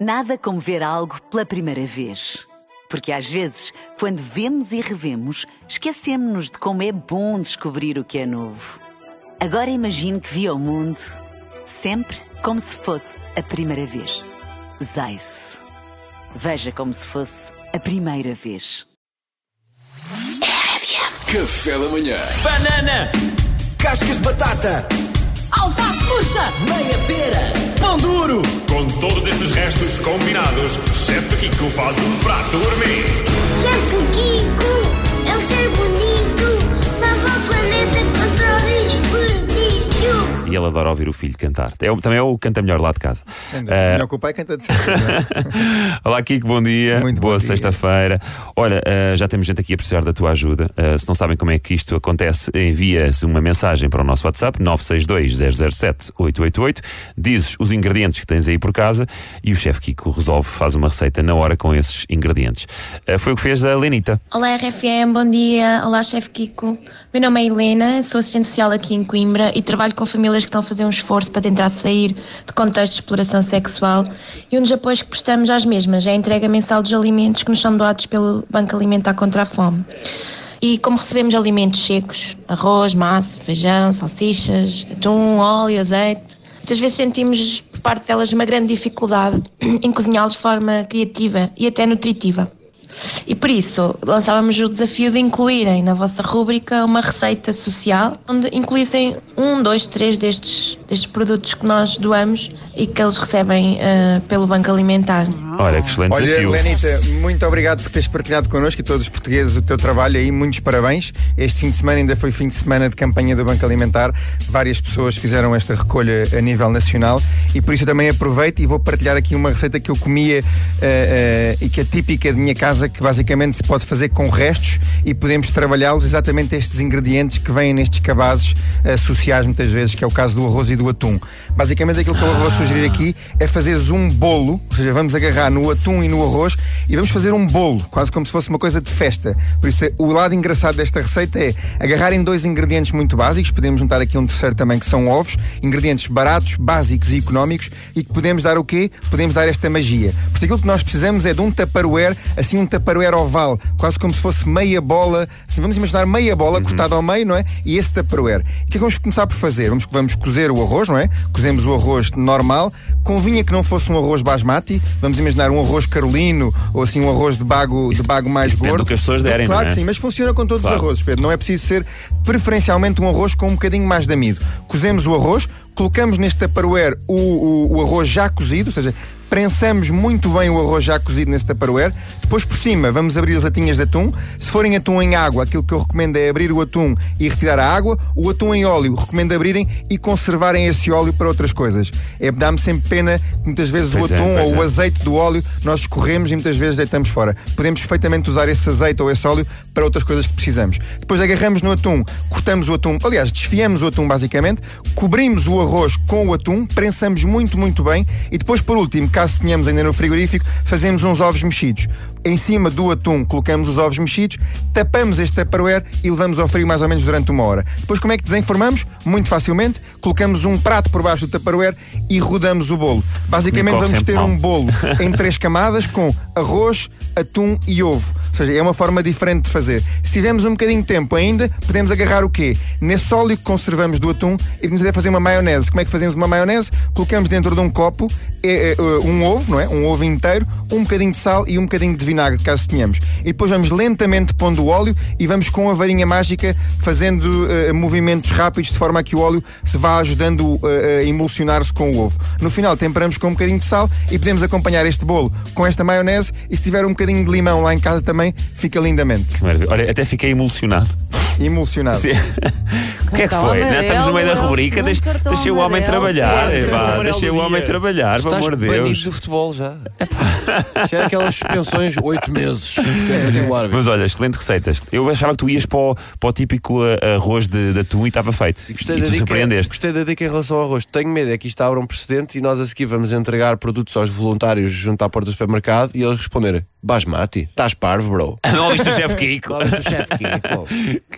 Nada como ver algo pela primeira vez. Porque às vezes, quando vemos e revemos, esquecemos-nos de como é bom descobrir o que é novo. Agora imagine que viu o mundo sempre como se fosse a primeira vez. Zais. Veja como se fosse a primeira vez. Café da manhã. Banana, Cascas de batata, alface murcha, meia todos estes restos combinados, Chefe Kiko faz um prato gourmet. Chefe Kiko é um ser E ele adora ouvir o filho cantar. É, também é o que canta melhor lá de casa. Eh, Melhor que o pai canta de sempre. Olá, Kiko, bom dia. Muito Boa sexta-feira. Olha, eh, já temos gente aqui a precisar da tua ajuda. Eh, se não sabem como é que isto acontece, envia-se uma mensagem para o nosso WhatsApp 962-007-888. Dizes os ingredientes que tens aí por casa e o chefe Kiko resolve, faz uma receita na hora com esses ingredientes. Eh, foi o que fez a Lenita. Olá RFM, bom dia. Olá chefe Kiko. Meu nome é Helena, sou assistente social aqui em Coimbra e trabalho com famílias que estão a fazer um esforço para tentar sair de contexto de exploração sexual e um dos apoios que prestamos às mesmas é a entrega mensal dos alimentos que nos são doados pelo Banco Alimentar contra a Fome. E como recebemos alimentos secos, arroz, massa, feijão, salsichas, atum, óleo, azeite, muitas vezes sentimos por parte delas uma grande dificuldade em cozinhá-los de forma criativa e até nutritiva. E por isso lançávamos o desafio de incluírem na vossa rúbrica uma receita social onde incluíssem um, dois, três destes, destes produtos que nós doamos e que eles recebem eh, pelo Banco Alimentar. Olha, que excelente Olha, desafio. Lenita, muito obrigado por teres partilhado connosco e todos os portugueses o teu trabalho aí. Muitos parabéns. Este fim de semana ainda foi fim de semana de campanha do Banco Alimentar. Várias pessoas fizeram esta recolha a nível nacional e por isso eu também aproveito e vou partilhar aqui uma receita que eu comia eh, eh, e que é típica de minha casa, que basicamente se pode fazer com restos e podemos trabalhá-los exatamente estes ingredientes que vêm nestes cabazes sociais muitas vezes, que é o caso do arroz e do atum. Basicamente aquilo que eu vou sugerir aqui é fazeres um bolo, ou seja, vamos agarrar no atum e no arroz e vamos fazer um bolo, quase como se fosse uma coisa de festa. Por isso, o lado engraçado desta receita é agarrarem dois ingredientes muito básicos, podemos juntar aqui um terceiro também que são ovos, ingredientes baratos, básicos e económicos e que podemos dar o quê? Podemos dar esta magia. Por isso aquilo que nós precisamos é de um tupperware, assim um tupperware oval, quase como se fosse meia bola, assim, vamos imaginar meia bola cortada ao meio, não é? E esse tupperware. O que é que vamos começar por fazer? Vamos, vamos cozer o arroz, não é? Cozemos o arroz normal, convinha que não fosse um arroz basmati, vamos imaginar um arroz carolino ou assim um arroz de bago, de bago mais gordo. do que as pessoas derem, Claro é? que sim, mas funciona com todos Claro. os arrozes, Pedro. Não é preciso ser preferencialmente um arroz com um bocadinho mais de amido. Cozemos o arroz, colocamos neste tupperware o, o, o arroz já cozido, ou seja, prensamos muito bem o arroz já cozido nesse tupperware. Depois por cima vamos abrir as latinhas de atum. Se forem atum em água, aquilo que eu recomendo é abrir o atum e retirar a água. O atum em óleo recomendo abrirem e conservarem esse óleo para outras coisas. É, Dá-me sempre pena que muitas vezes Pois o é, atum pois ou é. o azeite do óleo nós escorremos e muitas vezes deitamos fora. Podemos perfeitamente usar esse azeite ou esse óleo para outras coisas que precisamos. Depois agarramos no atum, cortamos o atum, aliás, desfiamos o atum basicamente, cobrimos o arroz com o atum, prensamos muito, muito bem e depois, por último, caso tenhamos ainda no frigorífico, fazemos uns ovos mexidos. Em cima do atum colocamos os ovos mexidos, tapamos este tupperware e levamos ao frio mais ou menos durante uma hora. Depois como é que desenformamos? Muito facilmente, colocamos um prato por baixo do tupperware e rodamos o bolo. Basicamente vamos ter mal. um bolo em três camadas com arroz, atum e ovo. Ou seja, é uma forma diferente de fazer. Se tivermos um bocadinho de tempo ainda, podemos agarrar o quê? Nesse óleo que conservamos do atum e podemos até fazer uma maionese. Como é que fazemos uma maionese? Colocamos dentro de um copo é, é, um ovo, não é? Um ovo inteiro, um bocadinho de sal e um bocadinho de vinagre, caso tenhamos. E depois vamos lentamente pondo o óleo e vamos com a varinha mágica fazendo eh, movimentos rápidos de forma a que o óleo se vá ajudando eh, a emulsionar-se com o ovo. No final temperamos com um bocadinho de sal e podemos acompanhar este bolo com esta maionese e se tiver um bocadinho de limão lá em casa também, fica lindamente. Olha, até fiquei emulsionado. Emulsionado. Sim. O que é que Cartão foi? né? Estamos no meio da amarelo, é rubrica. segundo cartão Deixei o homem amarelo. trabalhar. Quarto epá, amarelo Deixei do o homem dia. trabalhar, pelo Estás amor de banido Deus. do futebol já. Já é aquelas suspensões oito meses. O árbitro. Mas olha, excelente receita. Eu achava que tu ias para o, para o típico uh, arroz de, de atum e estava feito. E Gostei, e da tu dica, surpreendeste. gostei da dica em relação ao arroz. Tenho medo é que isto abra um precedente e nós a seguir vamos entregar produtos aos voluntários junto à porta do supermercado e eles responderem: Basmati, estás parvo, bro. Não ouviste o chefe Kiko? Qual é o teu chefe aqui? Pô,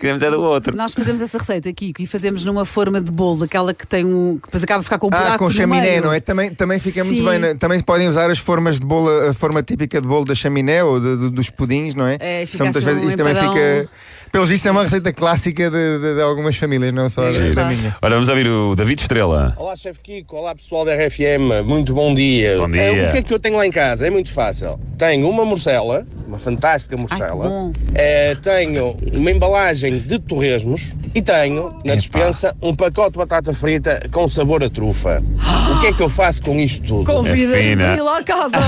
Que queremos é do outro. Nós fazemos essa receita, Kiko, e fazemos numa forma de bolo, aquela que tem um. que depois acaba de ficar com um buraco Ah, com chaminé, não é? Também, também fica muito Sim. bem. né? Também podem usar as formas de bolo, a forma típica de bolo da chaminé ou de- de- dos pudins, não é? É, fica São muitas assim um vezes, e também fica. Pelos vistos, é uma receita clássica de, de- de algumas famílias, não só da, da minha. Ora, vamos ouvir o David Estrela. Olá, chefe Kiko. Olá, pessoal da RFM. Muito bom dia. Bom dia. Eh, o que é que eu tenho lá em casa? É muito fácil. Tenho uma morcela, uma fantástica morcela. Eh, tenho uma embalagem de torresmos e tenho na dispensa um pacote de batata frita com sabor a trufa. O que é que eu faço com isto tudo? Convidas-me É para ir lá a casa.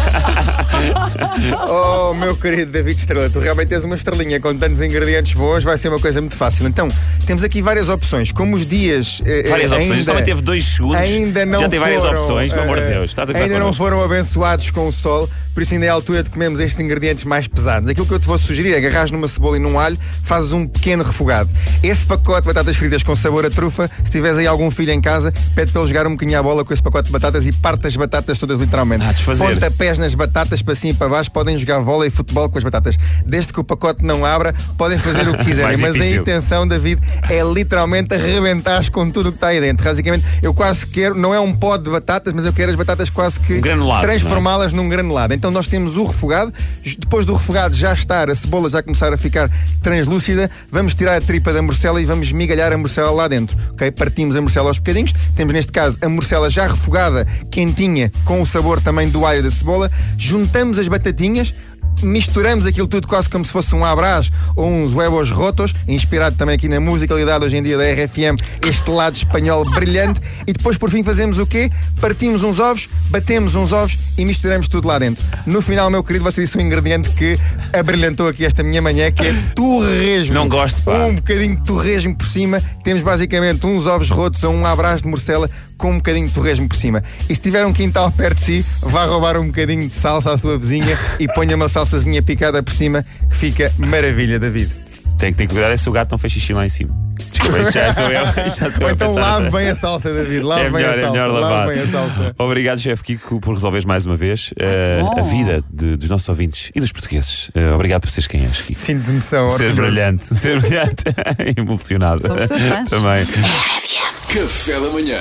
Oh, meu querido David Estrela, tu realmente tens uma estrelinha com tantos ingredientes bons, vai ser uma coisa muito fácil. Então, temos aqui várias opções. Como os dias. eh, Várias eh, opções. ainda- Também teve dois segundos. Ainda não Já tem várias foram, opções, pelo amor de eh, Deus. Estás a Ainda não foram abençoados com o sol, por isso ainda é a altura de comermos estes ingredientes mais pesados. Aquilo que eu te vou sugerir é agarrares numa cebola e num alho, fazes um pequeno refogado. Esse pacote de batatas fritas com sabor a trufa, se tiveres aí algum filho em casa, pede para ele jogar um bocadinho à bola com esse pacote de batatas e parte as batatas todas literalmente. Ah, desfazer. Pontapés nas batatas para cima e para baixo, podem jogar vôlei e futebol com as batatas. Desde que o pacote não abra, podem fazer o que quiserem. Mas a intenção, David, é literalmente arrebentares com tudo o que está aí dentro. Basicamente, eu quase quero, não é um pó de batatas, mas eu quero as batatas quase que Um granulado, transformá-las num granulado. Então nós temos o refogado, depois do refogado já estar, a cebola já começar a ficar translúcida, vamos tirar a tripa da morcela e vamos migalhar a morcela lá dentro. ok? Partimos a morcela aos bocadinhos, temos neste caso a morcela já refogada, quentinha, com o sabor também do alho da cebola, juntamos as batatinhas, misturamos aquilo tudo quase como se fosse um abrás ou uns huevos rotos, inspirado também aqui na musicalidade hoje em dia da RFM, este lado espanhol brilhante, e depois por fim fazemos o quê? Partimos uns ovos, batemos uns ovos e misturamos tudo lá dentro. No final, meu querido, você disse um ingrediente que abrilhantou aqui esta minha manhã, que é torresmo. Não gosto, pá. Um bocadinho de torresmo por cima. Temos basicamente uns ovos rotos ou um abrás de morcela com um bocadinho de torresmo por cima. E se tiver um quintal perto de si, vá roubar um bocadinho de salsa à sua vizinha e ponha uma salsazinha picada por cima, que fica maravilha, David. Tem que ter cuidado é se o gato não fez xixi lá em cima. Desculpa, isto já sou eu. Isto já sou Ou então lave bem a salsa, David. Lave É bem melhor, a é salsa. melhor lave lavar. bem a salsa. Obrigado, chefe Kiko, por resolveres mais uma vez bom. a vida de- dos nossos ouvintes e dos portugueses. Eh, obrigado por seres quem és, Kiko. Sinto emoção. Ser brilhante, ser brilhante, emocionado. Somos teus fãs. Também. Café da manhã.